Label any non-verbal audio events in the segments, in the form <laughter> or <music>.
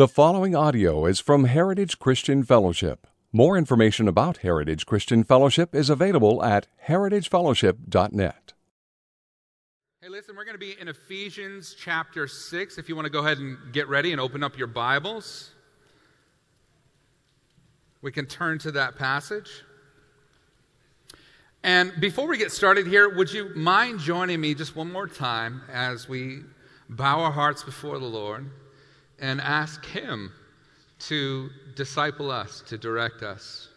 The following audio is from Heritage Christian Fellowship. More information about Heritage Christian Fellowship is available at heritagefellowship.net. Hey, listen, we're going to be in Ephesians chapter 6. If you want to go ahead and get ready and open up your Bibles, we can turn to that passage. And before we get started here, would you mind joining me just one more time as we bow our hearts before the Lord? And ask Him to disciple us, to direct us,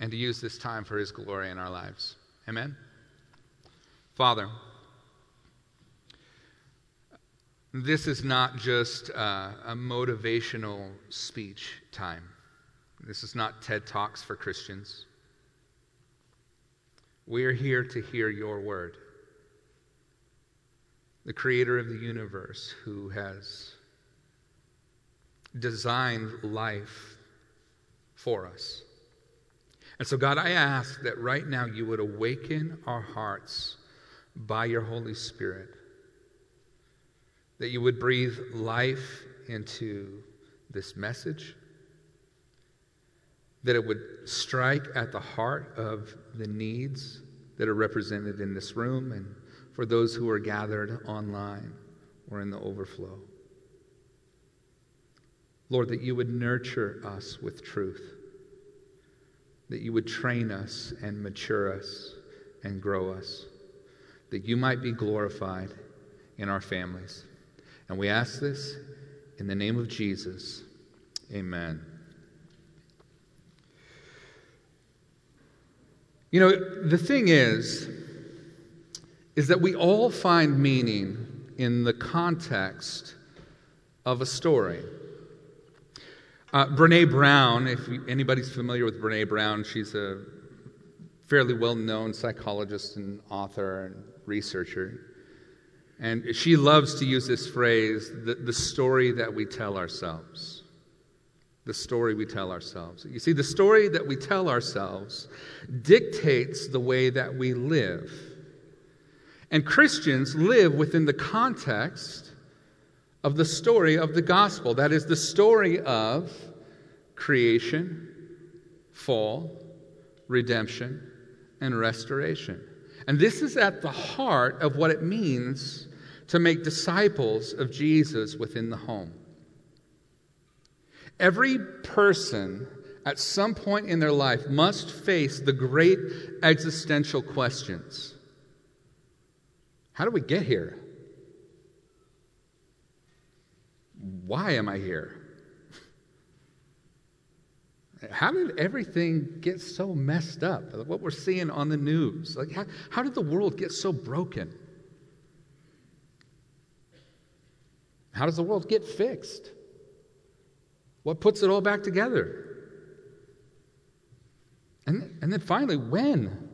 and to use this time for His glory in our lives. Amen? Father, this is not just a motivational speech time. This is not TED Talks for Christians. We are here to hear your word. The creator of the universe who has designed life for us. And so, God, I ask that right now you would awaken our hearts by your Holy Spirit, that you would breathe life into this message, that it would strike at the heart of the needs that are represented in this room and for those who are gathered online or in the overflow. Lord, that you would nurture us with truth, that you would train us and mature us and grow us, that you might be glorified in our families. And we ask this in the name of Jesus. Amen. You know, the thing is, is that we all find meaning in the context of a story. Uh, Brene Brown, if anybody's familiar with Brene Brown, she's a fairly well known psychologist and author and researcher. And she loves to use this phrase the, the story that we tell ourselves. The story we tell ourselves. You see, the story that we tell ourselves dictates the way that we live. And Christians live within the context of the story of the gospel. That is the story of creation, fall, redemption, and restoration. And this is at the heart of what it means to make disciples of Jesus within the home. Every person at some point in their life must face the great existential questions How do we get here? Why am I here? How did everything get so messed up? What we're seeing on the news. Like, how, how did the world get so broken? How does the world get fixed? What puts it all back together? And, and then finally, when?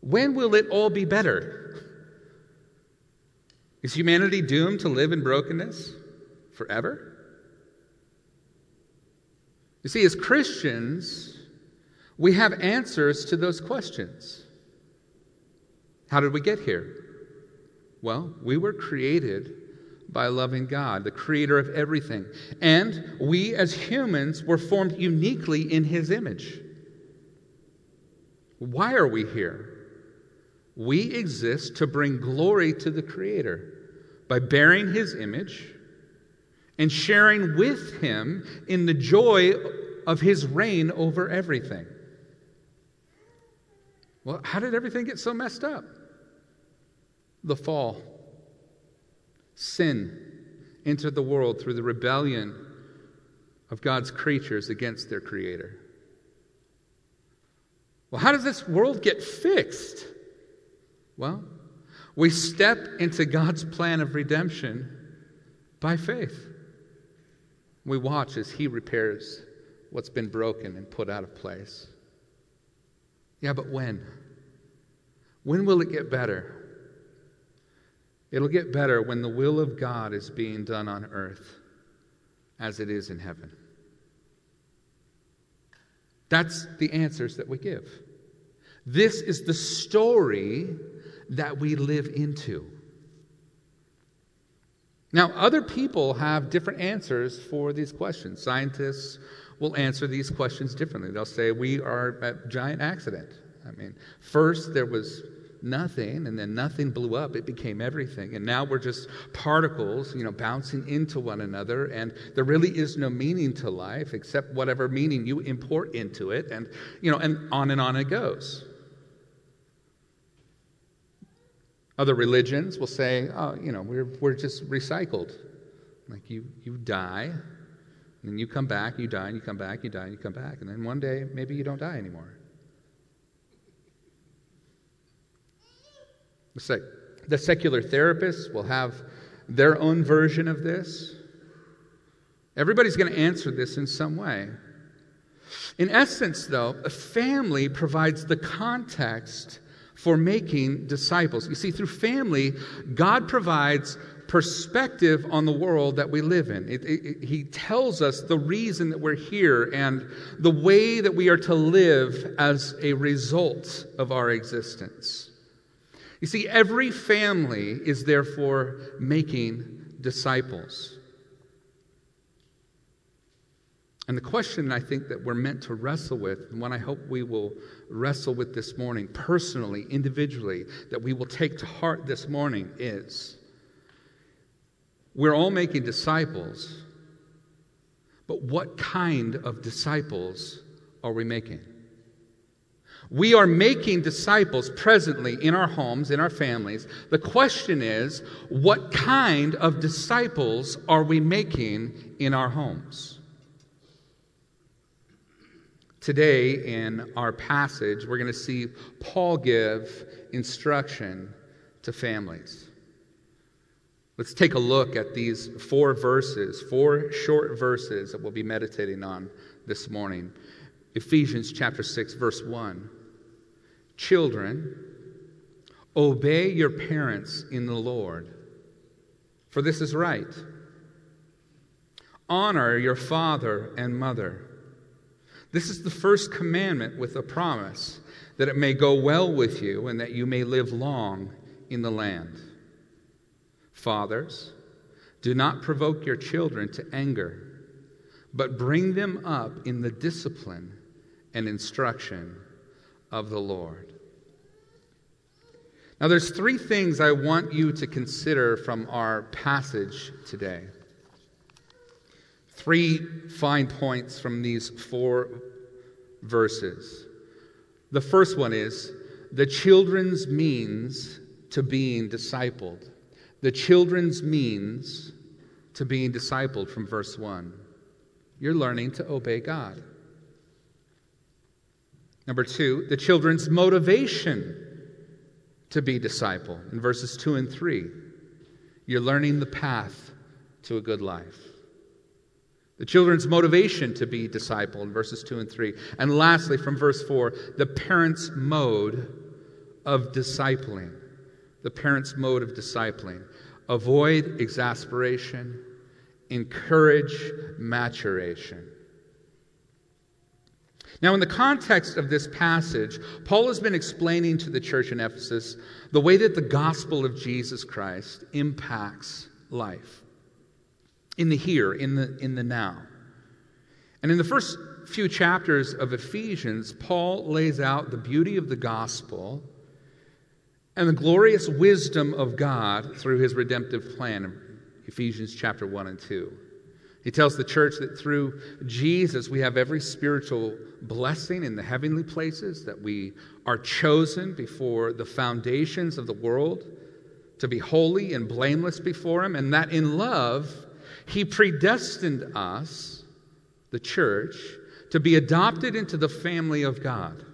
When will it all be better? Is humanity doomed to live in brokenness? Forever? You see, as Christians, we have answers to those questions. How did we get here? Well, we were created by loving God, the creator of everything. And we as humans were formed uniquely in his image. Why are we here? We exist to bring glory to the creator by bearing his image and sharing with him in the joy of his reign over everything. Well, how did everything get so messed up? The fall. Sin entered the world through the rebellion of God's creatures against their creator. Well, how does this world get fixed? Well, we step into God's plan of redemption by faith. We watch as He repairs what's been broken and put out of place. Yeah, but when? When will it get better? It'll get better when the will of God is being done on earth as it is in heaven. That's the answers that we give. This is the story that we live into. Now, other people have different answers for these questions. Scientists will answer these questions differently. They'll say, We are a giant accident. I mean, first there was nothing, and then nothing blew up. It became everything. And now we're just particles, you know, bouncing into one another, and there really is no meaning to life except whatever meaning you import into it, and, you know, and on and on it goes. Other religions will say, oh, you know, we're, we're just recycled. Like you, you die, and you come back, you die, and you come back, you die, and you come back. And then one day, maybe you don't die anymore. The, sec- the secular therapists will have their own version of this. Everybody's going to answer this in some way. In essence, though, a family provides the context for making disciples. You see, through family, God provides perspective on the world that we live in. It, it, he tells us the reason that we're here and the way that we are to live as a result of our existence. You see, every family is therefore making disciples. And the question I think that we're meant to wrestle with, and one I hope we will wrestle with this morning, personally, individually, that we will take to heart this morning is we're all making disciples, but what kind of disciples are we making? We are making disciples presently in our homes, in our families. The question is, what kind of disciples are we making in our homes? Today, in our passage, we're going to see Paul give instruction to families. Let's take a look at these four verses, four short verses that we'll be meditating on this morning. Ephesians chapter 6, verse 1. Children, obey your parents in the Lord, for this is right. Honor your father and mother this is the first commandment with a promise that it may go well with you and that you may live long in the land. Fathers, do not provoke your children to anger, but bring them up in the discipline and instruction of the Lord. Now, there's three things I want you to consider from our passage today. Three fine points from these four verses. The first one is the children's means to being discipled. The children's means to being discipled from verse 1. You're learning to obey God. Number two, the children's motivation to be disciple in verses 2 and 3. You're learning the path to a good life. The children's motivation to be disciple in verses 2 and 3. And lastly, from verse 4, the parent's mode of discipling. The parent's mode of discipling. Avoid exasperation, encourage maturation. Now, in the context of this passage, Paul has been explaining to the church in Ephesus the way that the gospel of Jesus Christ impacts life in the here, in the, in the now. And in the first few chapters of Ephesians, Paul lays out the beauty of the gospel and the glorious wisdom of God through his redemptive plan Ephesians chapter 1 and 2. He tells the church that through Jesus we have every spiritual blessing in the heavenly places, that we are chosen before the foundations of the world to be holy and blameless before Him, and that in love he predestined us, the church, to be adopted into the family of God.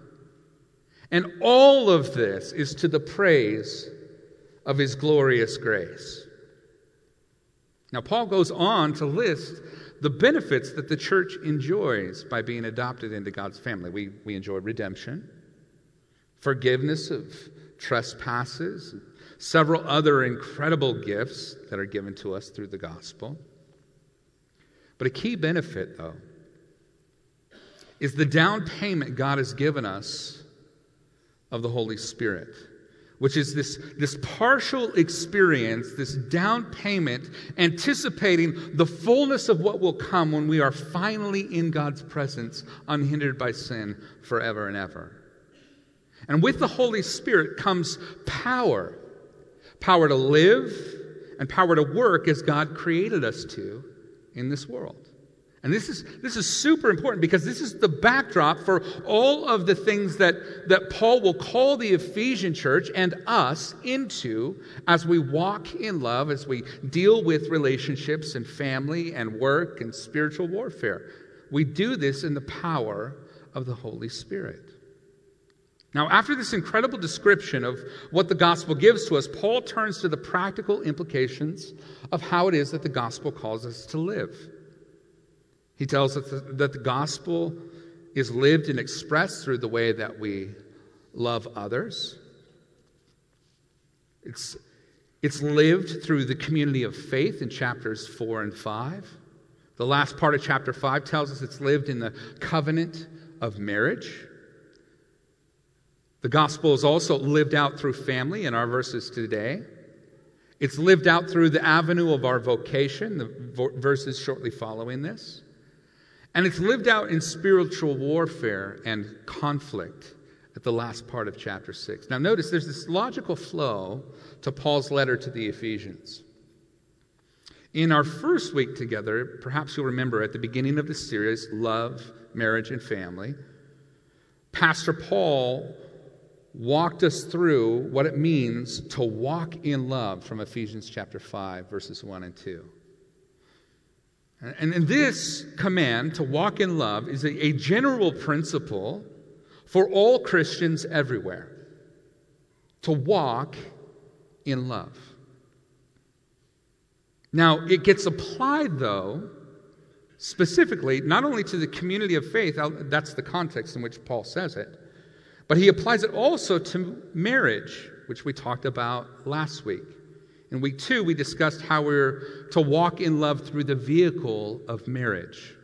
And all of this is to the praise of His glorious grace. Now, Paul goes on to list the benefits that the church enjoys by being adopted into God's family. We, we enjoy redemption, forgiveness of trespasses, several other incredible gifts that are given to us through the gospel. But a key benefit, though, is the down payment God has given us of the Holy Spirit. which is this, this partial experience, this down payment, anticipating the fullness of what will come when we are finally in God's presence, unhindered by sin forever and ever. And with the Holy Spirit comes power power to live and power to work as God created us to in this world. And this is, this is super important because this is the backdrop for all of the things that, that Paul will call the Ephesian church and us into as we walk in love, as we deal with relationships and family and work and spiritual warfare. We do this in the power of the Holy Spirit. Now, after this incredible description of what the gospel gives to us, Paul turns to the practical implications of how it is that the gospel calls us to live. He tells us that the gospel is lived and expressed through the way that we love others. It's, it's lived through the community of faith in chapters 4 and 5. The last part of chapter 5 tells us it's lived in the covenant of marriage. The gospel is also lived out through family in our verses today. It's lived out through the avenue of our vocation, the verses shortly following this. And it's lived out in spiritual warfare and conflict at the last part of chapter 6. Now, notice there's this logical flow to Paul's letter to the Ephesians. In our first week together, perhaps you'll remember at the beginning of the series, Love, Marriage, and Family, Pastor Paul walked us through what it means to walk in love from Ephesians chapter 5, verses 1 and 2. And, this command to walk in love is a, a general principle for all Christians everywhere to walk in love. Now, it gets applied, though, specifically, not only to the community of faith, that's the context in which Paul says it, but he applies it also to marriage, which we talked about last week. In week two, we discussed how we're to walk in love through the vehicle of marriage.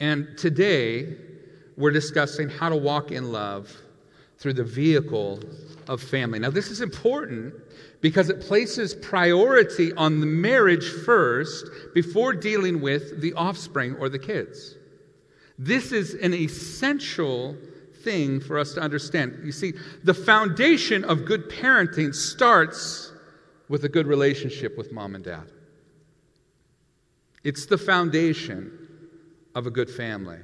And today, we're discussing how to walk in love through the vehicle of family. Now, this is important because it places priority on the marriage first before dealing with the offspring or the kids. This is an essential thing for us to understand. You see, the foundation of good parenting starts with a good relationship with mom and dad. It's the foundation of a good family.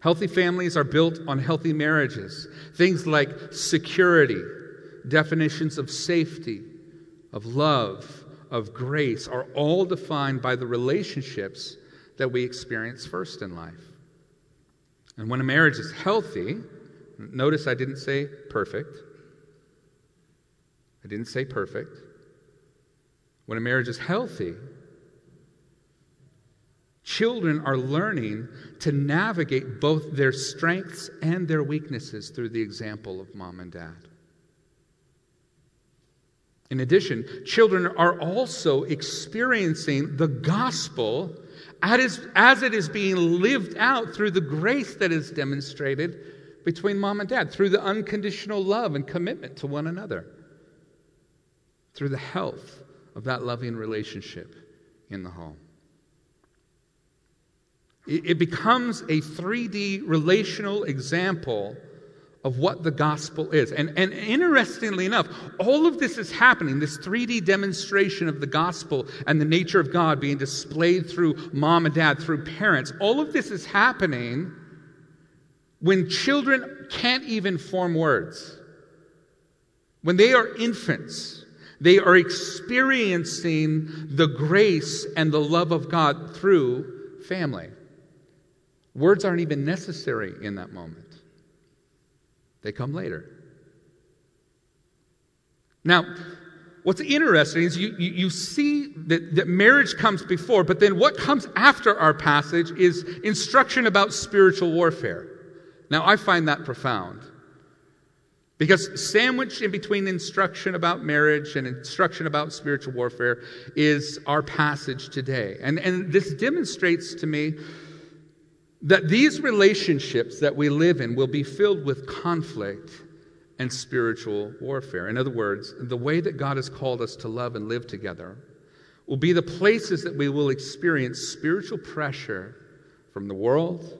Healthy families are built on healthy marriages. Things like security, definitions of safety, of love, of grace are all defined by the relationships that we experience first in life. And when a marriage is healthy, Notice I didn't say perfect. I didn't say perfect. When a marriage is healthy, children are learning to navigate both their strengths and their weaknesses through the example of mom and dad. In addition, children are also experiencing the gospel as it is being lived out through the grace that is demonstrated between mom and dad through the unconditional love and commitment to one another, through the health of that loving relationship in the home. It becomes a 3D relational example of what the gospel is. And, and interestingly enough, all of this is happening, this 3D demonstration of the gospel and the nature of God being displayed through mom and dad, through parents, all of this is happening when children can't even form words, when they are infants, they are experiencing the grace and the love of God through family. Words aren't even necessary in that moment, they come later. Now, what's interesting is you, you, you, see that, that marriage comes before, but then what comes after our passage is instruction about spiritual warfare. Now, I find that profound. Because sandwiched in between instruction about marriage and instruction about spiritual warfare is our passage today. And, and this demonstrates to me that these relationships that we live in will be filled with conflict and spiritual warfare. In other words, the way that God has called us to love and live together will be the places that we will experience spiritual pressure from the world,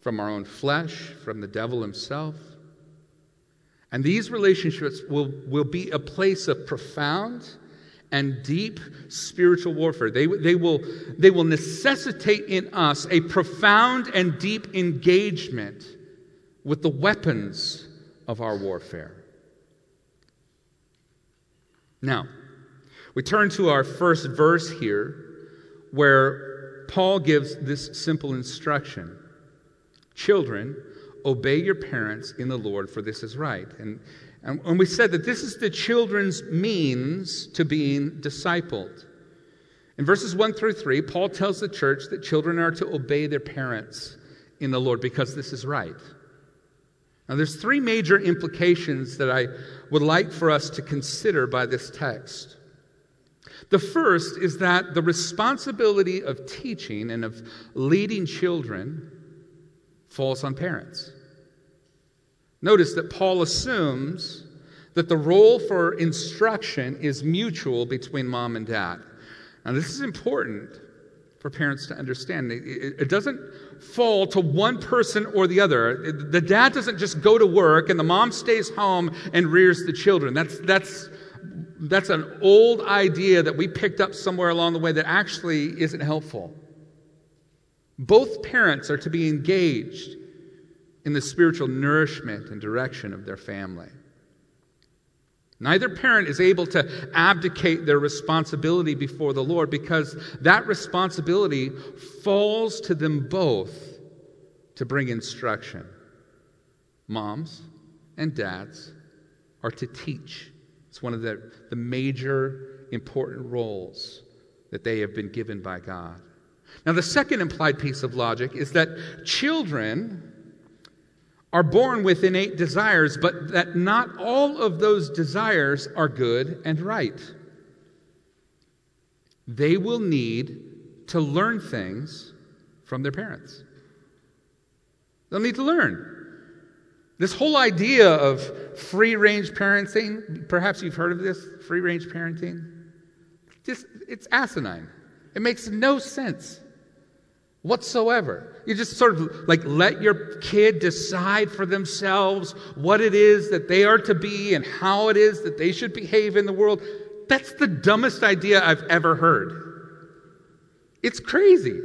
from our own flesh, from the devil himself. And these relationships will, will be a place of profound and deep spiritual warfare. They, they, will, they will necessitate in us a profound and deep engagement with the weapons of our warfare. Now, we turn to our first verse here where Paul gives this simple instruction Children, obey your parents in the Lord, for this is right. And, and, we said that this is the children's means to being discipled. In verses 1 through 3, Paul tells the church that children are to obey their parents in the Lord because this is right. Now, there's three major implications that I would like for us to consider by this text. The first is that the responsibility of teaching and of leading children falls on parents. Notice that Paul assumes that the role for instruction is mutual between mom and dad. Now, this is important for parents to understand. It, doesn't fall to one person or the other. The dad doesn't just go to work and the mom stays home and rears the children. That's, that's, that's an old idea that we picked up somewhere along the way that actually isn't helpful. Both parents are to be engaged in the spiritual nourishment and direction of their family. Neither parent is able to abdicate their responsibility before the Lord because that responsibility falls to them both to bring instruction. Moms and dads are to teach. It's one of the, the major important roles that they have been given by God. Now, the second implied piece of logic is that children are born with innate desires, but that not all of those desires are good and right. They will need to learn things from their parents. They'll need to learn. This whole idea of free range parenting, perhaps you've heard of this free range parenting. Just, it's asinine. It makes no sense whatsoever. You just sort of like let your kid decide for themselves what it is that they are to be and how it is that they should behave in the world. That's the dumbest idea I've ever heard. It's crazy.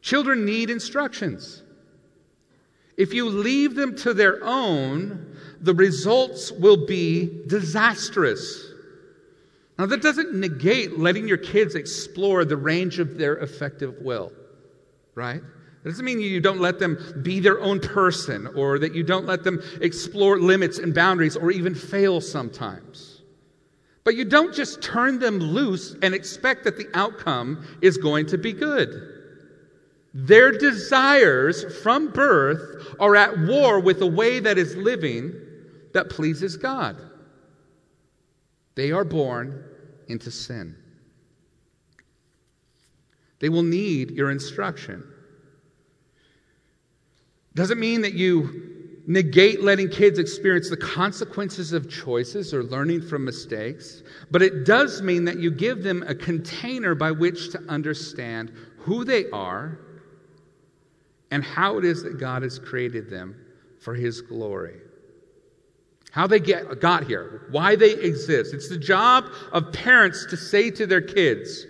Children need instructions. If you leave them to their own, the results will be disastrous. Now, that doesn't negate letting your kids explore the range of their effective will, right? It doesn't mean you don't let them be their own person or that you don't let them explore limits and boundaries or even fail sometimes. But you don't just turn them loose and expect that the outcome is going to be good. Their desires from birth are at war with a way that is living that pleases God. They are born into sin. They will need your instruction. Doesn't mean that you negate letting kids experience the consequences of choices or learning from mistakes, but it does mean that you give them a container by which to understand who they are and how it is that God has created them for His glory how they get, got here, why they exist. It's the job of parents to say to their kids,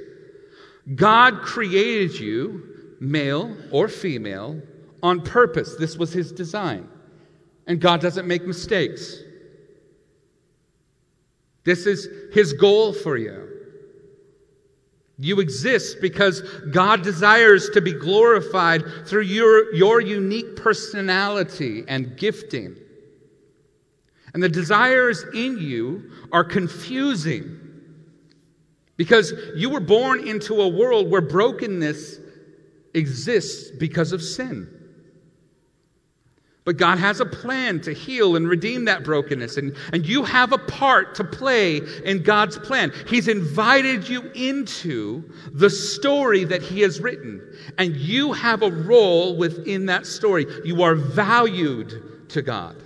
God created you, male or female, on purpose. This was his design. And God doesn't make mistakes. This is his goal for you. You exist because God desires to be glorified through your, your unique personality and gifting. And the desires in you are confusing because you were born into a world where brokenness exists because of sin. But God has a plan to heal and redeem that brokenness, and, and you have a part to play in God's plan. He's invited you into the story that He has written, and you have a role within that story. You are valued to God.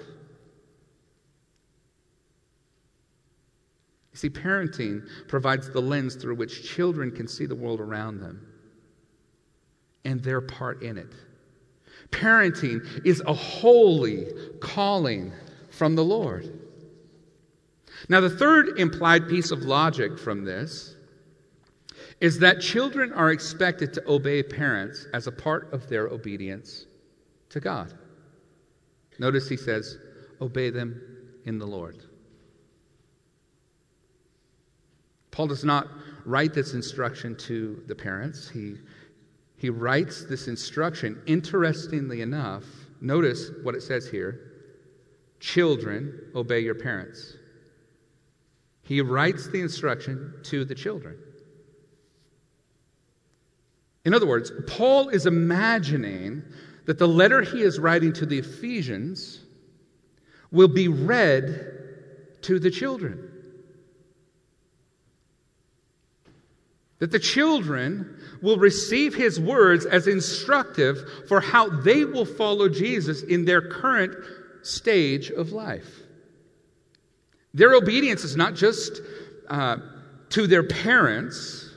See, parenting provides the lens through which children can see the world around them and their part in it. Parenting is a holy calling from the Lord. Now, the third implied piece of logic from this is that children are expected to obey parents as a part of their obedience to God. Notice he says, obey them in the Lord. Paul does not write this instruction to the parents. He, he writes this instruction, interestingly enough, notice what it says here Children, obey your parents. He writes the instruction to the children. In other words, Paul is imagining that the letter he is writing to the Ephesians will be read to the children. That the children will receive his words as instructive for how they will follow Jesus in their current stage of life. Their obedience is not just uh, to their parents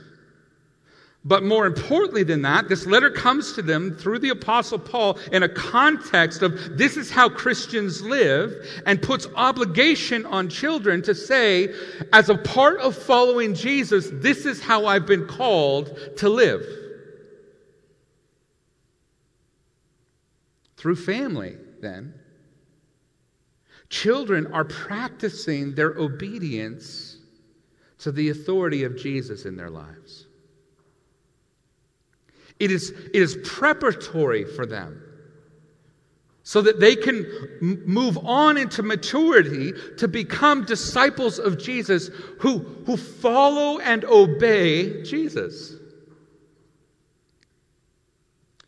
but more importantly than that, this letter comes to them through the Apostle Paul in a context of this is how Christians live and puts obligation on children to say, as a part of following Jesus, this is how I've been called to live. Through family, then, children are practicing their obedience to the authority of Jesus in their lives. It is, it is preparatory for them so that they can move on into maturity to become disciples of Jesus who, who follow and obey Jesus.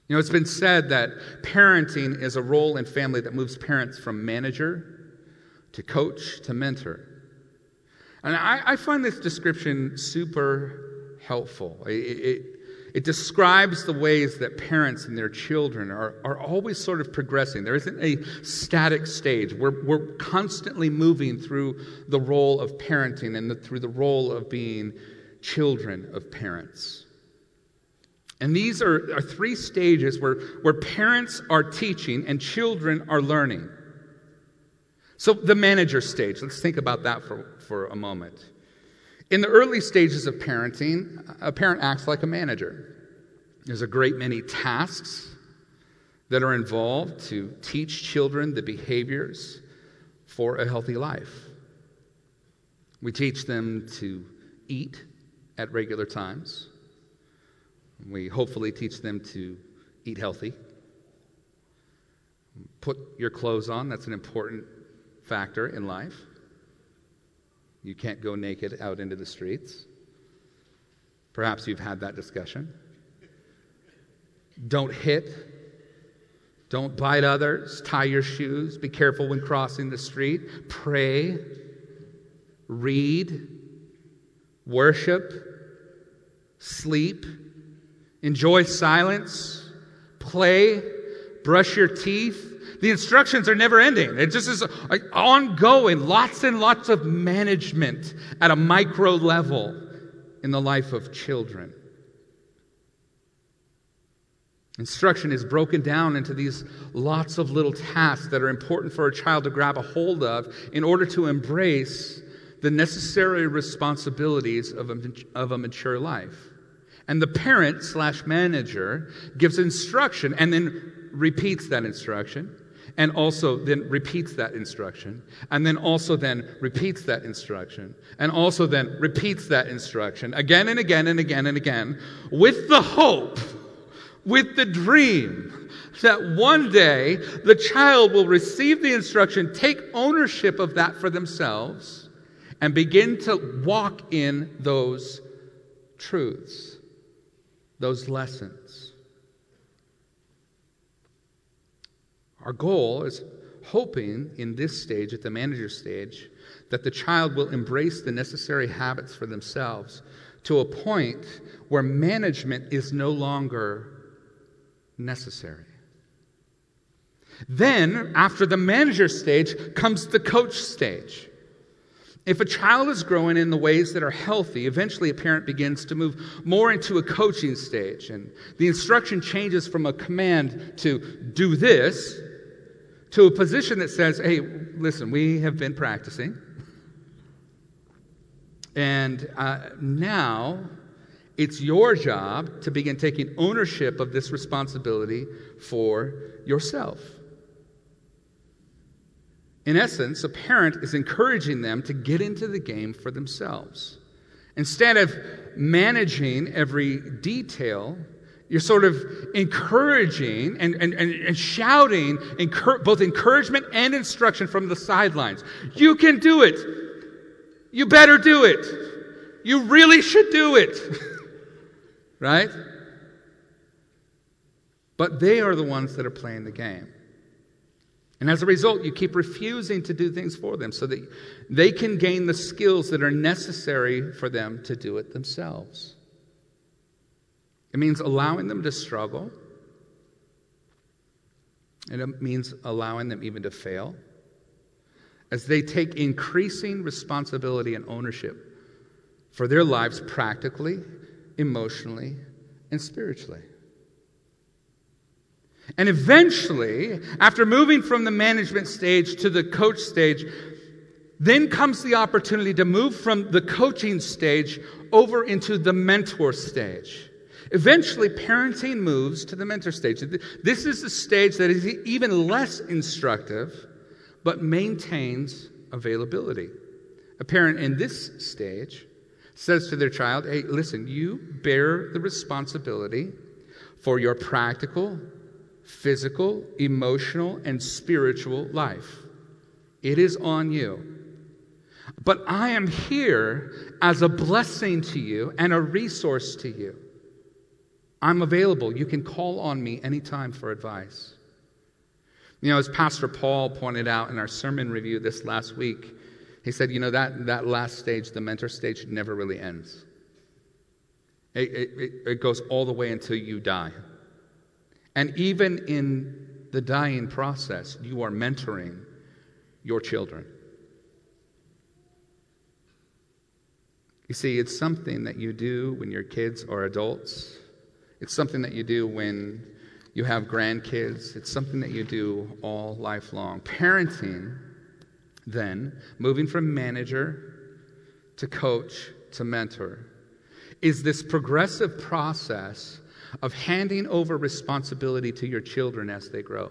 You know, it's been said that parenting is a role in family that moves parents from manager to coach to mentor. And I, I find this description super helpful. It, it, it describes the ways that parents and their children are, are always sort of progressing. There isn't a static stage. We're, we're constantly moving through the role of parenting and the, through the role of being children of parents. And these are, are three stages where, where parents are teaching and children are learning. So, the manager stage, let's think about that for, for a moment. In the early stages of parenting, a parent acts like a manager. There's a great many tasks that are involved to teach children the behaviors for a healthy life. We teach them to eat at regular times. We hopefully teach them to eat healthy. Put your clothes on, that's an important factor in life. You can't go naked out into the streets. Perhaps you've had that discussion. Don't hit. Don't bite others. Tie your shoes. Be careful when crossing the street. Pray. Read. Worship. Sleep. Enjoy silence. Play. Brush your teeth the instructions are never ending. It just is ongoing, lots and lots of management at a micro level in the life of children. Instruction is broken down into these lots of little tasks that are important for a child to grab a hold of in order to embrace the necessary responsibilities of a, of a mature life. And the parent slash manager gives instruction and then repeats that instruction and also then repeats that instruction, and then also then repeats that instruction, and also then repeats that instruction again and again and again and again, with the hope, with the dream that one day the child will receive the instruction, take ownership of that for themselves, and begin to walk in those truths, those lessons. Our goal is hoping in this stage, at the manager stage, that the child will embrace the necessary habits for themselves to a point where management is no longer necessary. Then, after the manager stage, comes the coach stage. If a child is growing in the ways that are healthy, eventually a parent begins to move more into a coaching stage. And the instruction changes from a command to do this to a position that says, hey, listen, we have been practicing. And uh, now it's your job to begin taking ownership of this responsibility for yourself. In essence, a parent is encouraging them to get into the game for themselves. Instead of managing every detail, you're sort of encouraging and, and, and, and shouting both encouragement and instruction from the sidelines. You can do it. You better do it. You really should do it. <laughs> right? But they are the ones that are playing the game. And as a result, you keep refusing to do things for them so that they can gain the skills that are necessary for them to do it themselves. It means allowing them to struggle, and it means allowing them even to fail as they take increasing responsibility and ownership for their lives practically, emotionally, and spiritually. And eventually, after moving from the management stage to the coach stage, then comes the opportunity to move from the coaching stage over into the mentor stage. Eventually, parenting moves to the mentor stage. This is a stage that is even less instructive, but maintains availability. A parent in this stage says to their child, Hey, listen, you bear the responsibility for your practical, physical, emotional, and spiritual life. It is on you. But I am here as a blessing to you and a resource to you. I'm available. You can call on me anytime for advice. You know, as Pastor Paul pointed out in our sermon review this last week, he said, you know, that, that last stage, the mentor stage, never really ends. It, it, it goes all the way until you die. And even in the dying process, you are mentoring your children. You see, it's something that you do when your kids are adults. It's something that you do when you have grandkids. It's something that you do all lifelong. Parenting, then, moving from manager to coach to mentor, is this progressive process of handing over responsibility to your children as they grow.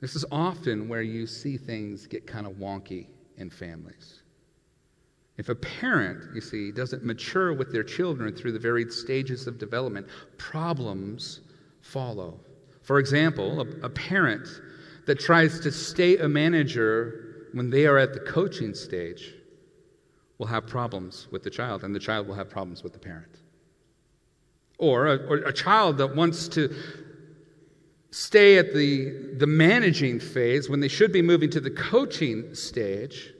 This is often where you see things get kind of wonky in families. If a parent, you see, doesn't mature with their children through the varied stages of development, problems follow. For example, a, a parent that tries to stay a manager when they are at the coaching stage will have problems with the child, and the child will have problems with the parent. Or a, or a child that wants to stay at the, the managing phase when they should be moving to the coaching stage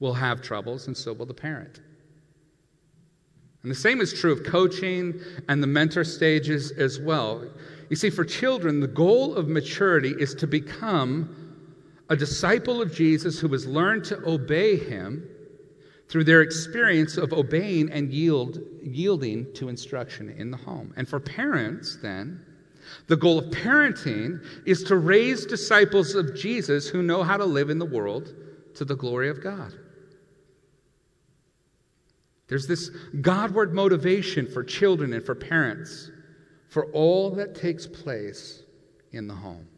will have troubles, and so will the parent. And the same is true of coaching and the mentor stages as well. You see, for children, the goal of maturity is to become a disciple of Jesus who has learned to obey him through their experience of obeying and yield, yielding to instruction in the home. And for parents, then, the goal of parenting is to raise disciples of Jesus who know how to live in the world to the glory of God. There's this Godward motivation for children and for parents for all that takes place in the home.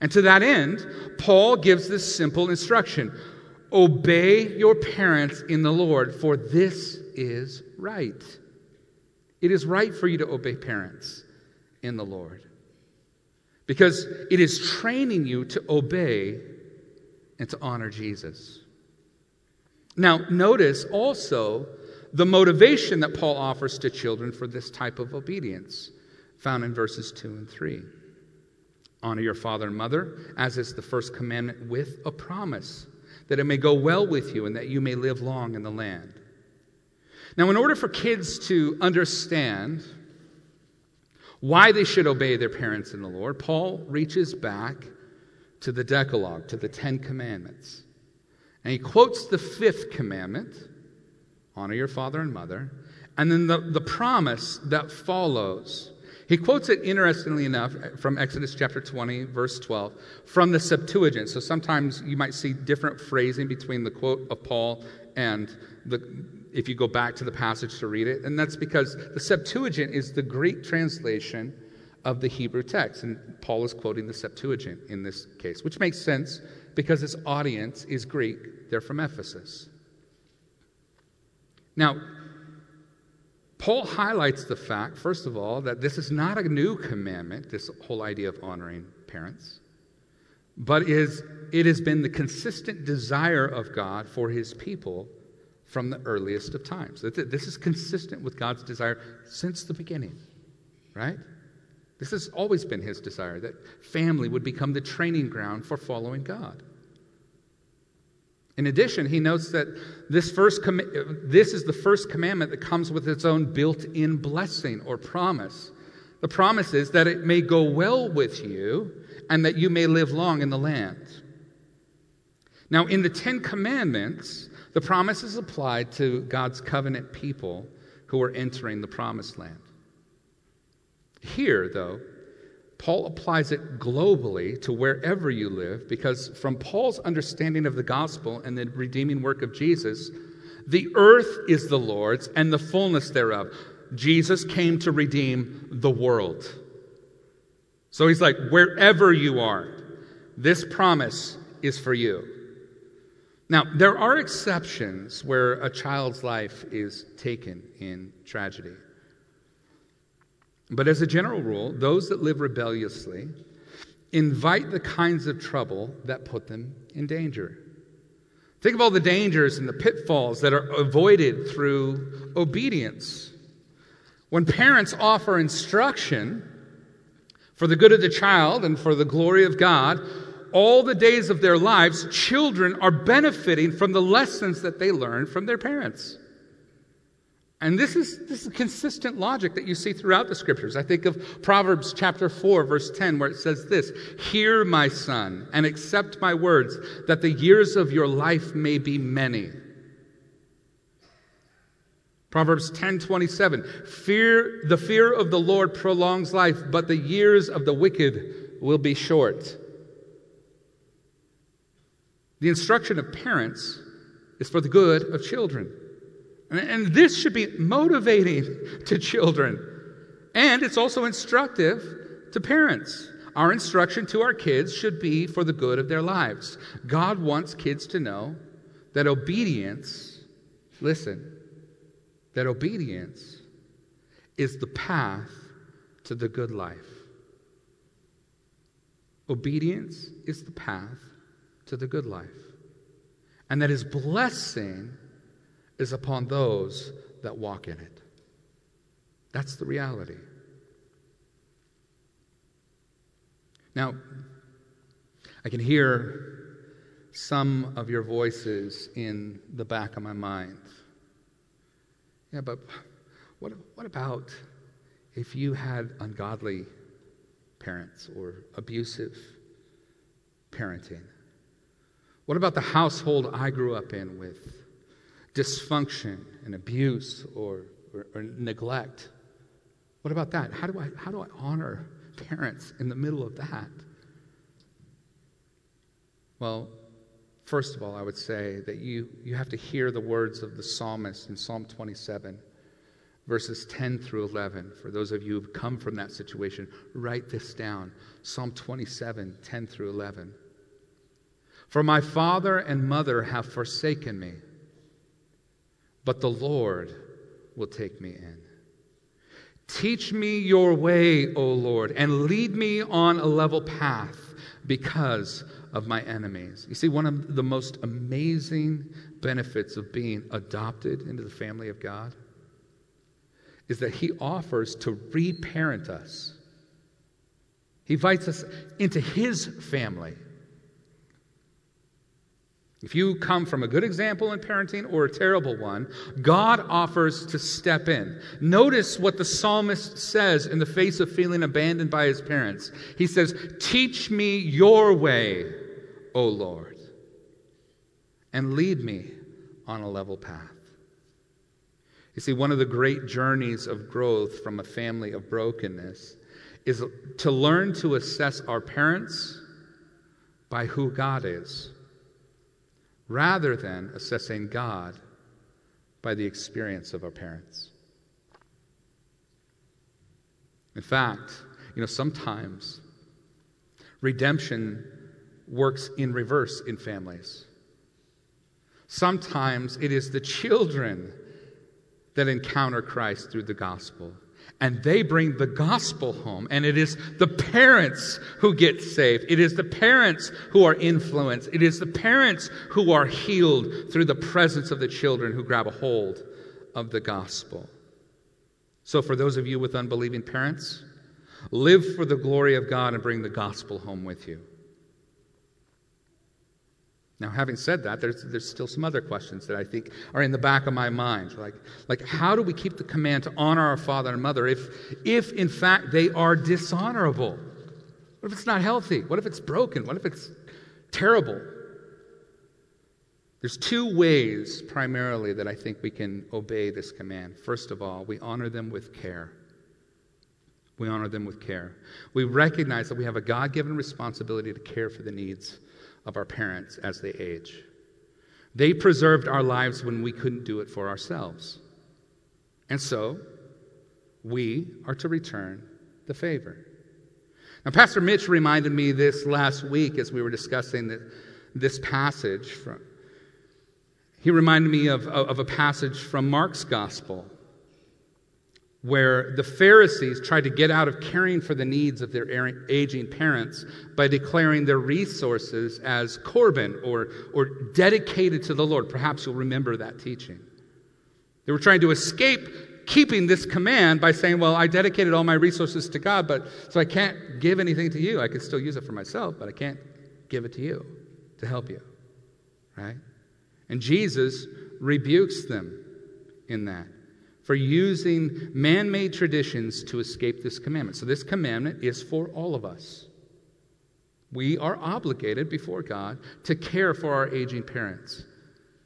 And to that end, Paul gives this simple instruction Obey your parents in the Lord, for this is right. It is right for you to obey parents in the Lord because it is training you to obey and to honor Jesus. Now, notice also the motivation that Paul offers to children for this type of obedience, found in verses 2 and 3. Honor your father and mother, as is the first commandment, with a promise that it may go well with you and that you may live long in the land. Now, in order for kids to understand why they should obey their parents in the Lord, Paul reaches back to the Decalogue, to the Ten Commandments. And he quotes the fifth commandment honor your father and mother, and then the, the promise that follows. He quotes it, interestingly enough, from Exodus chapter 20, verse 12, from the Septuagint. So sometimes you might see different phrasing between the quote of Paul and the, if you go back to the passage to read it. And that's because the Septuagint is the Greek translation of the Hebrew text. And Paul is quoting the Septuagint in this case, which makes sense because his audience is Greek. They're from Ephesus. Now, Paul highlights the fact, first of all, that this is not a new commandment, this whole idea of honoring parents, but is, it has been the consistent desire of God for his people from the earliest of times. This is consistent with God's desire since the beginning, right? This has always been his desire that family would become the training ground for following God. In addition, he notes that this, first com- this is the first commandment that comes with its own built in blessing or promise. The promise is that it may go well with you and that you may live long in the land. Now, in the Ten Commandments, the promise is applied to God's covenant people who are entering the promised land. Here, though, Paul applies it globally to wherever you live because, from Paul's understanding of the gospel and the redeeming work of Jesus, the earth is the Lord's and the fullness thereof. Jesus came to redeem the world. So he's like, wherever you are, this promise is for you. Now, there are exceptions where a child's life is taken in tragedy. But as a general rule, those that live rebelliously invite the kinds of trouble that put them in danger. Think of all the dangers and the pitfalls that are avoided through obedience. When parents offer instruction for the good of the child and for the glory of God, all the days of their lives, children are benefiting from the lessons that they learn from their parents. And this is, this is consistent logic that you see throughout the scriptures. I think of Proverbs chapter 4, verse 10, where it says this Hear, my son, and accept my words, that the years of your life may be many. Proverbs 10 27, fear, the fear of the Lord prolongs life, but the years of the wicked will be short. The instruction of parents is for the good of children. And, this should be motivating to children. And it's also instructive to parents. Our instruction to our kids should be for the good of their lives. God wants kids to know that obedience, listen, that obedience is the path to the good life. Obedience is the path to the good life. And that his blessing is upon those that walk in it. That's the reality. Now, I can hear some of your voices in the back of my mind. Yeah, but what, what about if you had ungodly parents or abusive parenting? What about the household I grew up in with dysfunction and abuse or, or, or neglect? What about that? How do, I, how do I honor parents in the middle of that? Well, first of all, I would say that you, you have to hear the words of the psalmist in Psalm 27, verses 10 through 11. For those of you who've come from that situation, write this down Psalm 27, 10 through 11. For my father and mother have forsaken me, but the Lord will take me in. Teach me your way, O Lord, and lead me on a level path because of my enemies. You see, one of the most amazing benefits of being adopted into the family of God is that He offers to reparent us. He invites us into His family. If you come from a good example in parenting or a terrible one, God offers to step in. Notice what the psalmist says in the face of feeling abandoned by his parents. He says, Teach me your way, O Lord, and lead me on a level path. You see, one of the great journeys of growth from a family of brokenness is to learn to assess our parents by who God is rather than assessing God by the experience of our parents. In fact, you know, sometimes redemption works in reverse in families. Sometimes it is the children that encounter Christ through the gospel and they bring the gospel home. And it is the parents who get saved. It is the parents who are influenced. It is the parents who are healed through the presence of the children who grab a hold of the gospel. So, for those of you with unbelieving parents, live for the glory of God and bring the gospel home with you. Now, having said that, there's, there's still some other questions that I think are in the back of my mind. Like, like, how do we keep the command to honor our father and mother if, if, in fact, they are dishonorable? What if it's not healthy? What if it's broken? What if it's terrible? There's two ways, primarily, that I think we can obey this command. First of all, we honor them with care. We honor them with care. We recognize that we have a God given responsibility to care for the needs of our parents as they age. They preserved our lives when we couldn't do it for ourselves. And so, we are to return the favor. Now, Pastor Mitch reminded me this last week as we were discussing this passage. From, he reminded me of, of a passage from Mark's gospel where the Pharisees tried to get out of caring for the needs of their aging parents by declaring their resources as Corban or, or dedicated to the Lord. Perhaps you'll remember that teaching. They were trying to escape keeping this command by saying, Well, I dedicated all my resources to God, but so I can't give anything to you. I could still use it for myself, but I can't give it to you to help you. Right? And Jesus rebukes them in that for using man made traditions to escape this commandment. So, this commandment is for all of us. We are obligated before God to care for our aging parents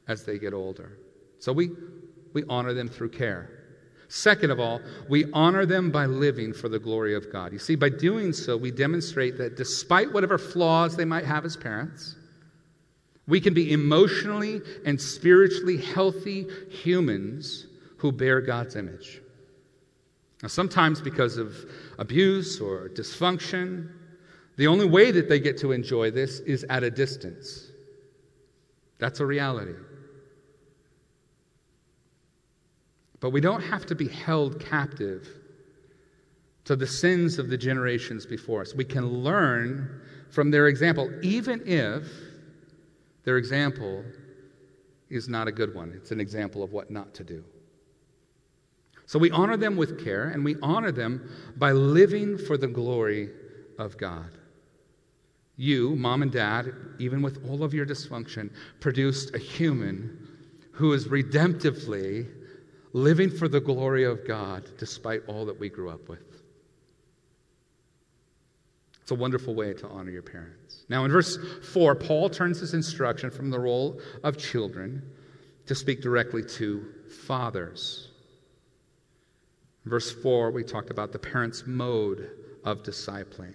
as they get older. So, we, we honor them through care. Second of all, we honor them by living for the glory of God. You see, by doing so, we demonstrate that despite whatever flaws they might have as parents, we can be emotionally and spiritually healthy humans who bear God's image. Now, sometimes because of abuse or dysfunction, the only way that they get to enjoy this is at a distance. That's a reality. But we don't have to be held captive to the sins of the generations before us. We can learn from their example, even if their example is not a good one. It's an example of what not to do. So we honor them with care, and we honor them by living for the glory of God. You, mom and dad, even with all of your dysfunction, produced a human who is redemptively living for the glory of God despite all that we grew up with. It's a wonderful way to honor your parents. Now, in verse 4, Paul turns his instruction from the role of children to speak directly to fathers. Verse 4, we talked about the parent's mode of discipling.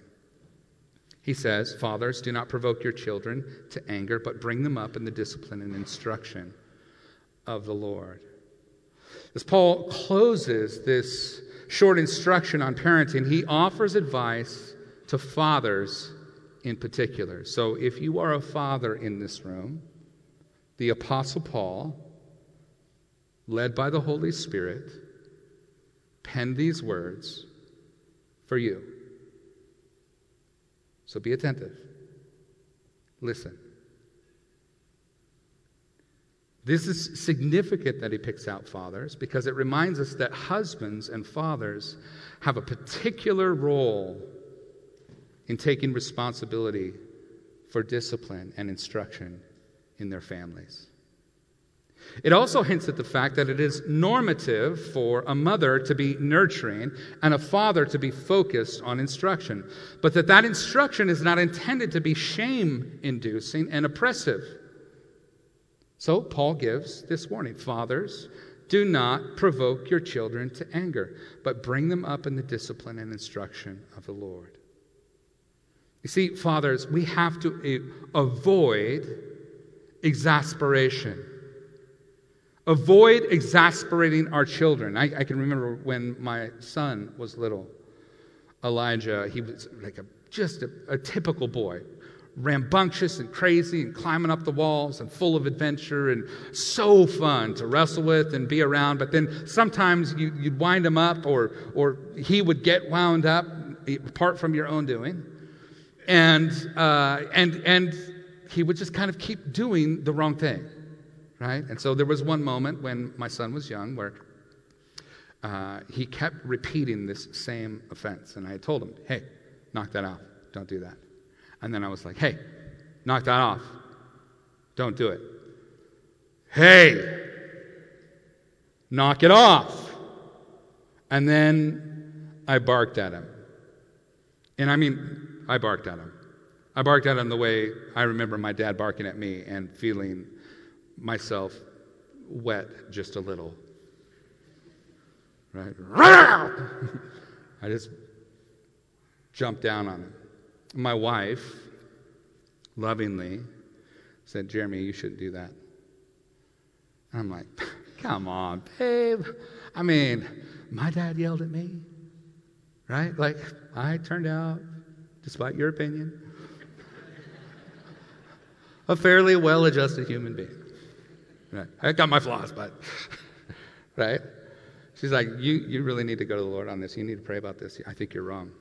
He says, Fathers, do not provoke your children to anger, but bring them up in the discipline and instruction of the Lord. As Paul closes this short instruction on parenting, he offers advice to fathers in particular. So if you are a father in this room, the Apostle Paul, led by the Holy Spirit, pen these words for you. So be attentive. Listen. This is significant that he picks out fathers because it reminds us that husbands and fathers have a particular role in taking responsibility for discipline and instruction in their families. It also hints at the fact that it is normative for a mother to be nurturing and a father to be focused on instruction, but that that instruction is not intended to be shame inducing and oppressive. So Paul gives this warning Fathers, do not provoke your children to anger, but bring them up in the discipline and instruction of the Lord. You see, fathers, we have to eh, avoid exasperation. Avoid exasperating our children. I, I, can remember when my son was little, Elijah, he was like a, just a, a typical boy, rambunctious and crazy and climbing up the walls and full of adventure and so fun to wrestle with and be around. But then sometimes you, would wind him up or, or he would get wound up apart from your own doing. And, uh, and, and he would just kind of keep doing the wrong thing, right? And so there was one moment when my son was young where uh, he kept repeating this same offense. And I told him, hey, knock that off. Don't do that. And then I was like, hey, knock that off. Don't do it. Hey, knock it off. And then I barked at him. And I mean, I barked at him. I barked at him the way I remember my dad barking at me and feeling myself wet just a little. Right? <laughs> I just jumped down on him. My wife lovingly said, Jeremy, you shouldn't do that. And I'm like, <laughs> come on, babe. I mean, my dad yelled at me, right? Like, I turned out despite your opinion. <laughs> a fairly well adjusted human being. I got my flaws, but, <laughs> right? She's like, you, you really need to go to the Lord on this. You need to pray about this. I think you're wrong.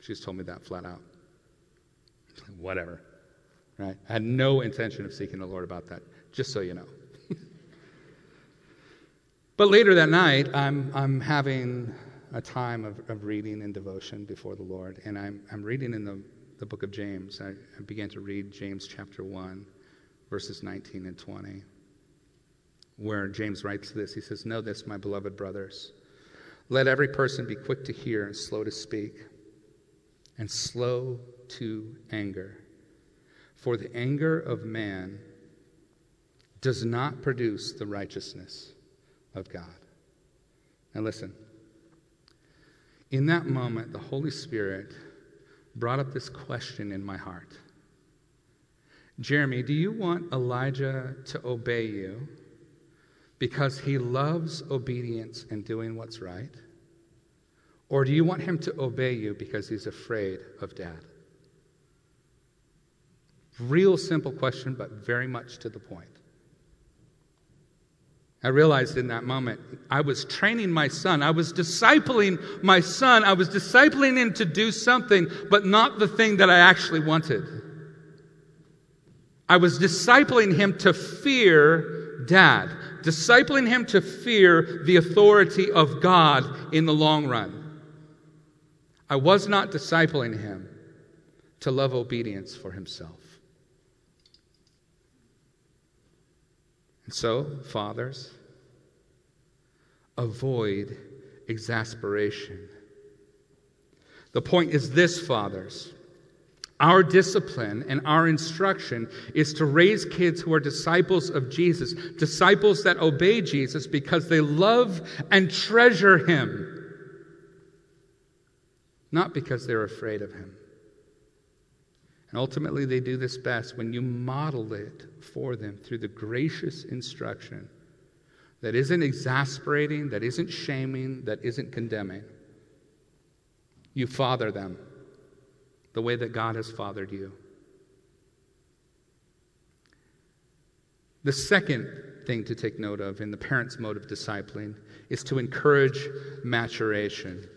She's told me that flat out. Like, Whatever. Right? I had no intention of seeking the Lord about that, just so you know. <laughs> but later that night, I'm, I'm having a time of, of reading and devotion before the Lord. And I'm, I'm reading in the, the book of James. I, I began to read James chapter 1, verses 19 and 20, where James writes this. He says, Know this, my beloved brothers. Let every person be quick to hear and slow to speak, and slow to anger. For the anger of man does not produce the righteousness of God. Now, listen. In that moment, the Holy Spirit brought up this question in my heart Jeremy, do you want Elijah to obey you because he loves obedience and doing what's right? Or do you want him to obey you because he's afraid of dad? Real simple question, but very much to the point. I realized in that moment I was training my son. I was discipling my son. I was discipling him to do something, but not the thing that I actually wanted. I was discipling him to fear dad, discipling him to fear the authority of God in the long run. I was not discipling him to love obedience for himself. And so, fathers, avoid exasperation. The point is this, fathers. Our discipline and our instruction is to raise kids who are disciples of Jesus, disciples that obey Jesus because they love and treasure him, not because they're afraid of him. And ultimately, they do this best when you model it for them through the gracious instruction that isn't exasperating, that isn't shaming, that isn't condemning. You father them the way that God has fathered you. The second thing to take note of in the parent's mode of discipling is to encourage maturation.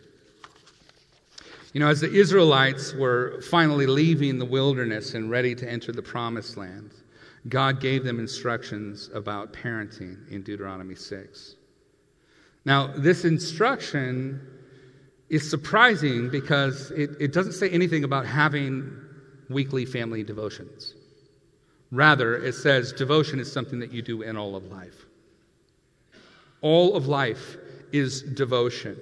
You know, as the Israelites were finally leaving the wilderness and ready to enter the promised land, God gave them instructions about parenting in Deuteronomy 6. Now, this instruction is surprising because it, it doesn't say anything about having weekly family devotions. Rather, it says devotion is something that you do in all of life. All of life is devotion.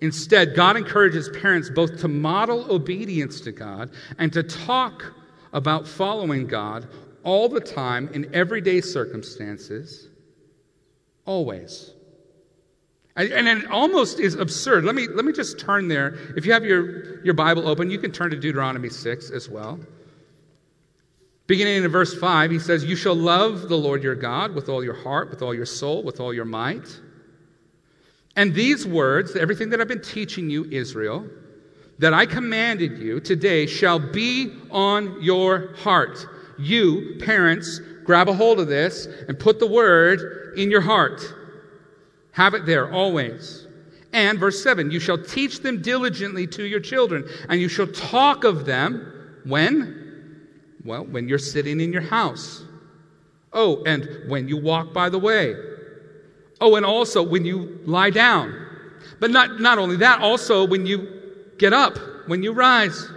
Instead, God encourages parents both to model obedience to God and to talk about following God all the time in everyday circumstances, always. And, it almost is absurd. Let me, let me just turn there. If you have your, your Bible open, you can turn to Deuteronomy 6 as well. Beginning in verse 5, he says, You shall love the Lord your God with all your heart, with all your soul, with all your might. And these words, everything that I've been teaching you, Israel, that I commanded you today shall be on your heart. You, parents, grab a hold of this and put the word in your heart. Have it there always. And verse 7 you shall teach them diligently to your children, and you shall talk of them when? Well, when you're sitting in your house. Oh, and when you walk by the way. Oh, and also when you lie down. But not, not only that, also when you get up, when you rise.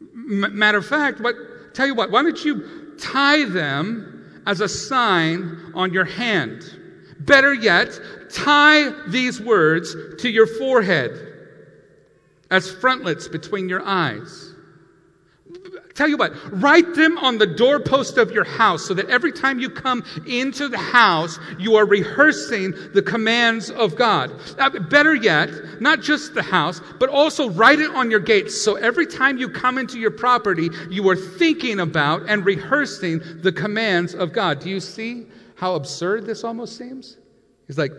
M- matter of fact, what, tell you what, why don't you tie them as a sign on your hand? Better yet, tie these words to your forehead as frontlets between your eyes. Tell you what, write them on the doorpost of your house so that every time you come into the house, you are rehearsing the commands of God. Uh, better yet, not just the house, but also write it on your gates so every time you come into your property, you are thinking about and rehearsing the commands of God. Do you see how absurd this almost seems? He's like,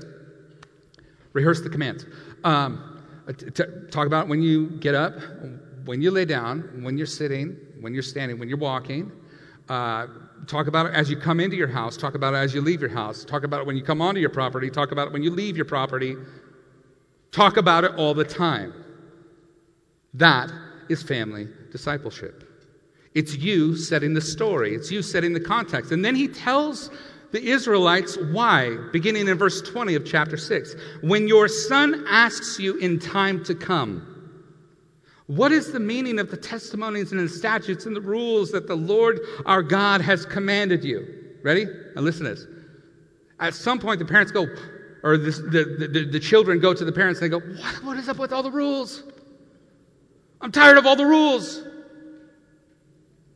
rehearse the commands. Um, t- t- talk about when you get up, when you lay down, when you're sitting, when you're standing, when you're walking. Uh, talk about it as you come into your house. Talk about it as you leave your house. Talk about it when you come onto your property. Talk about it when you leave your property. Talk about it all the time. That is family discipleship. It's you setting the story, it's you setting the context. And then he tells the Israelites why, beginning in verse 20 of chapter 6. When your son asks you in time to come, what is the meaning of the testimonies and the statutes and the rules that the Lord our God has commanded you? Ready? Now listen to this. At some point, the parents go, or the, the, the, the children go to the parents and they go, what, what is up with all the rules? I'm tired of all the rules.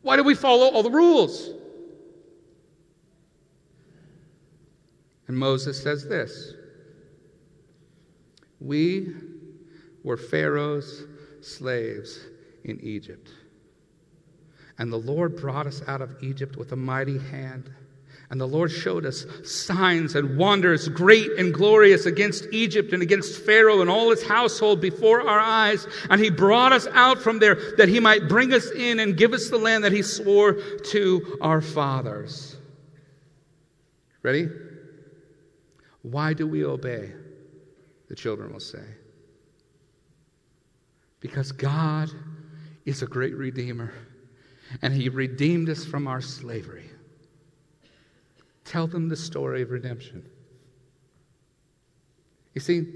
Why do we follow all the rules? And Moses says this We were Pharaoh's slaves in Egypt. And the Lord brought us out of Egypt with a mighty hand. And the Lord showed us signs and wonders, great and glorious, against Egypt and against Pharaoh and all his household before our eyes. And he brought us out from there that he might bring us in and give us the land that he swore to our fathers. Ready? Why do we obey? The children will say. Because God is a great redeemer, and He redeemed us from our slavery. Tell them the story of redemption. You see,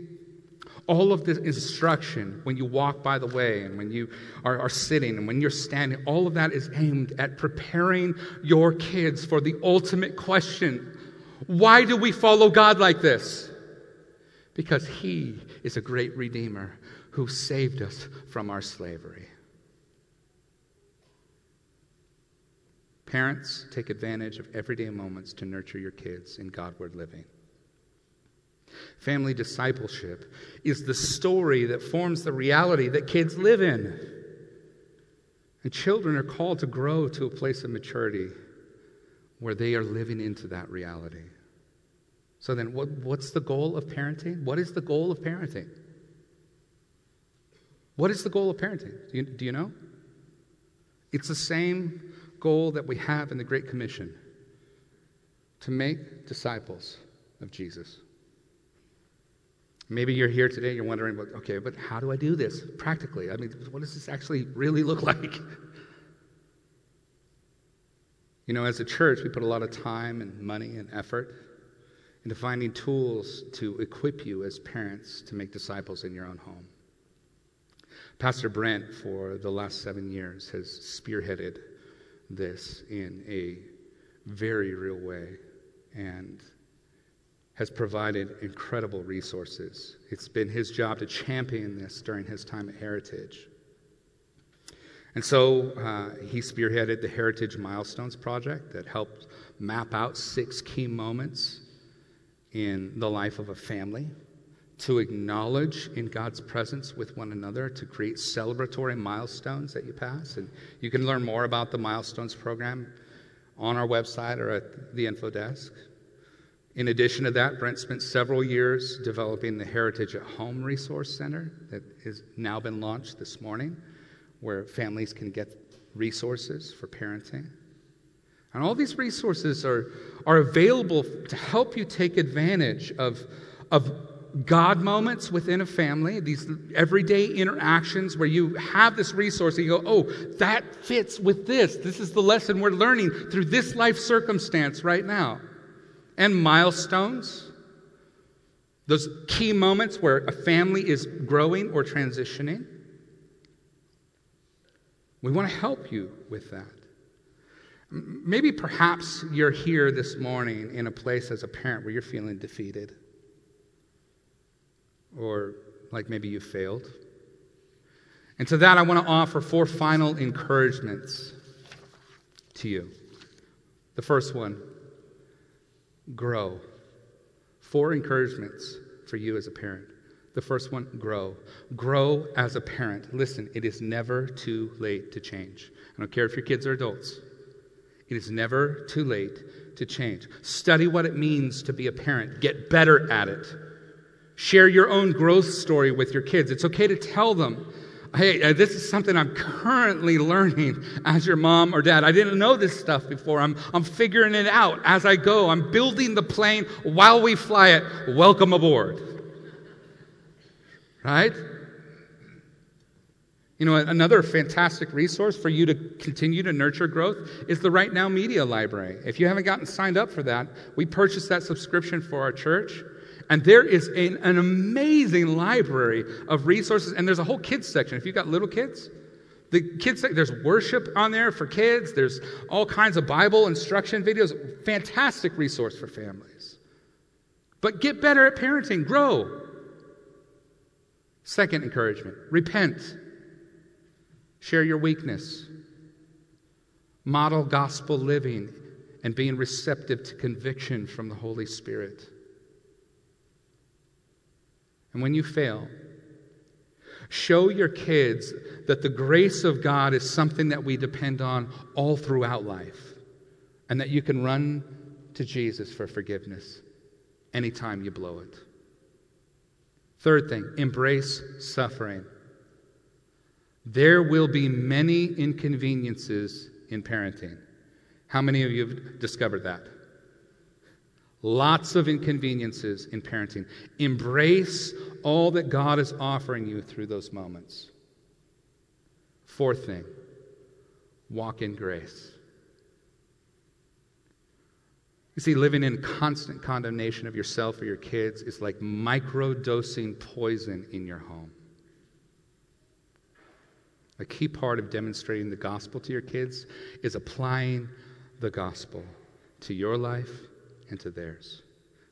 all of this instruction when you walk by the way and when you are, are, sitting and when you're standing, all of that is aimed at preparing your kids for the ultimate question why do we follow God like this? Because He is a great Redeemer who saved us from our slavery. Parents, take advantage of everyday moments to nurture your kids in Godward living. Family discipleship is the story that forms the reality that kids live in. And children are called to grow to a place of maturity where they are living into that reality. So, then what, what's the goal of parenting? What is the goal of parenting? What is the goal of parenting? Do you, do you know? It's the same goal that we have in the Great Commission to make disciples of Jesus. Maybe you're here today, you're wondering, okay, but how do I do this practically? I mean, what does this actually really look <laughs> like? You know, as a church, we put a lot of time and money and effort into finding tools to equip you as parents to make disciples in your own home. Pastor Brent, for the last seven years, has spearheaded this in a very real way and has provided incredible resources. It's been his job to champion this during his time at Heritage. And so uh, he spearheaded the Heritage Milestones Project that helped map out six key moments in the life of a family to acknowledge in God's presence with one another, to create celebratory milestones that you pass. And you can learn more about the Milestones program on our website or at the info desk. In addition to that, Brent spent several years developing the Heritage at Home Resource Center that has now been launched this morning, where families can get resources for parenting. And all these resources are, are available to help you take advantage of, of God moments within a family, these everyday interactions where you have this resource and you go, oh, that fits with this. This is the lesson we're learning through this life circumstance right now. And milestones, those key moments where a family is growing or transitioning. We want to help you with that. Maybe perhaps you're here this morning in a place as a parent where you're feeling defeated or like maybe you failed. And to that, I want to offer four final encouragements to you. The first one grow. Four encouragements for you as a parent. The first one grow. Grow as a parent. Listen, it is never too late to change. I don't care if your kids are adults, it is never too late to change. Study what it means to be a parent, get better at it. Share your own growth story with your kids. It's okay to tell them, hey, uh, this is something I'm currently learning as your mom or dad. I didn't know this stuff before. I'm, I'm figuring it out as I go. I'm building the plane while we fly it. Welcome aboard. Right? You know, another fantastic resource for you to continue to nurture growth is the Right Now Media Library. If you haven't gotten signed up for that, we purchased that subscription for our church. And there is an, an amazing library of resources, and there's a whole kids section. If you've got little kids, the kids, there's worship on there for kids. There's all kinds of Bible instruction videos. Fantastic resource for families. But get better at parenting, grow. Second encouragement repent, share your weakness, model gospel living, and being receptive to conviction from the Holy Spirit. And when you fail, show your kids that the grace of God is something that we depend on all throughout life and that you can run to Jesus for forgiveness anytime you blow it. Third thing, embrace suffering. There will be many inconveniences in parenting. How many of you have discovered that? Lots of inconveniences in parenting. Embrace all that God is offering you through those moments. Fourth thing, walk in grace. You see, living in constant condemnation of yourself or your kids is like microdosing poison in your home. A key part of demonstrating the gospel to your kids is applying the gospel to your life and to theirs.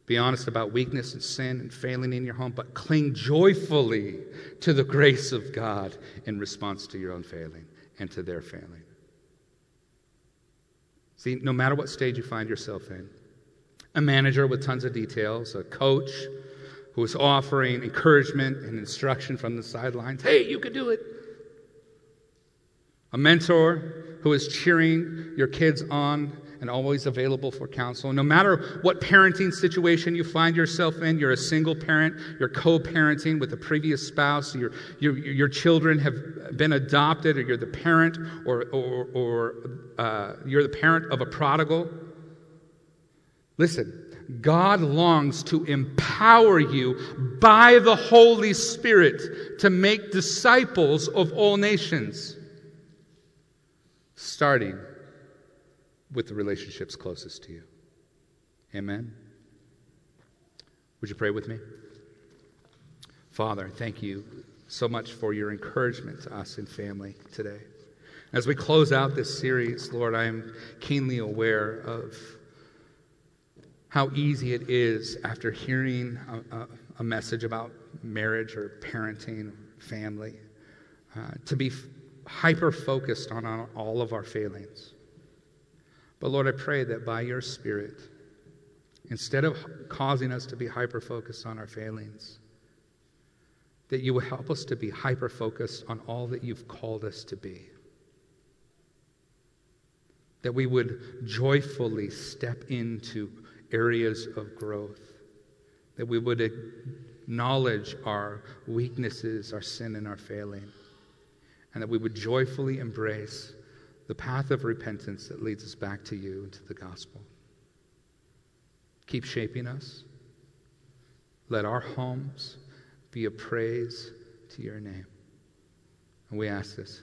Be honest about weakness and sin and failing in your home, but cling joyfully to the grace of God in response to your own failing and to their failing. See, no matter what stage you find yourself in, a manager with tons of details, a coach who is offering encouragement and instruction from the sidelines hey, you can do it. A mentor who is cheering your kids on and always available for counsel. No matter what parenting situation you find yourself in, you're a single parent, you're co parenting with a previous spouse, your, your, your children have been adopted, or you're the parent, or, or, or uh, you're the parent of a prodigal. Listen, God longs to empower you by the Holy Spirit to make disciples of all nations, starting with the relationships closest to you. Amen. Would you pray with me? Father, thank you so much for your encouragement to us in family today. As we close out this series, Lord, I am keenly aware of how easy it is after hearing a, a, a message about marriage or parenting, family, uh, to be hyper focused on, on all of our failings. But Lord, I pray that by your Spirit, instead of causing us to be hyper focused on our failings, that you will help us to be hyper focused on all that you've called us to be. That we would joyfully step into areas of growth, that we would acknowledge our weaknesses, our sin, and our failing, and that we would joyfully embrace the path of repentance that leads us back to you and to the gospel. Keep shaping us. Let our homes be a praise to your name. And we ask this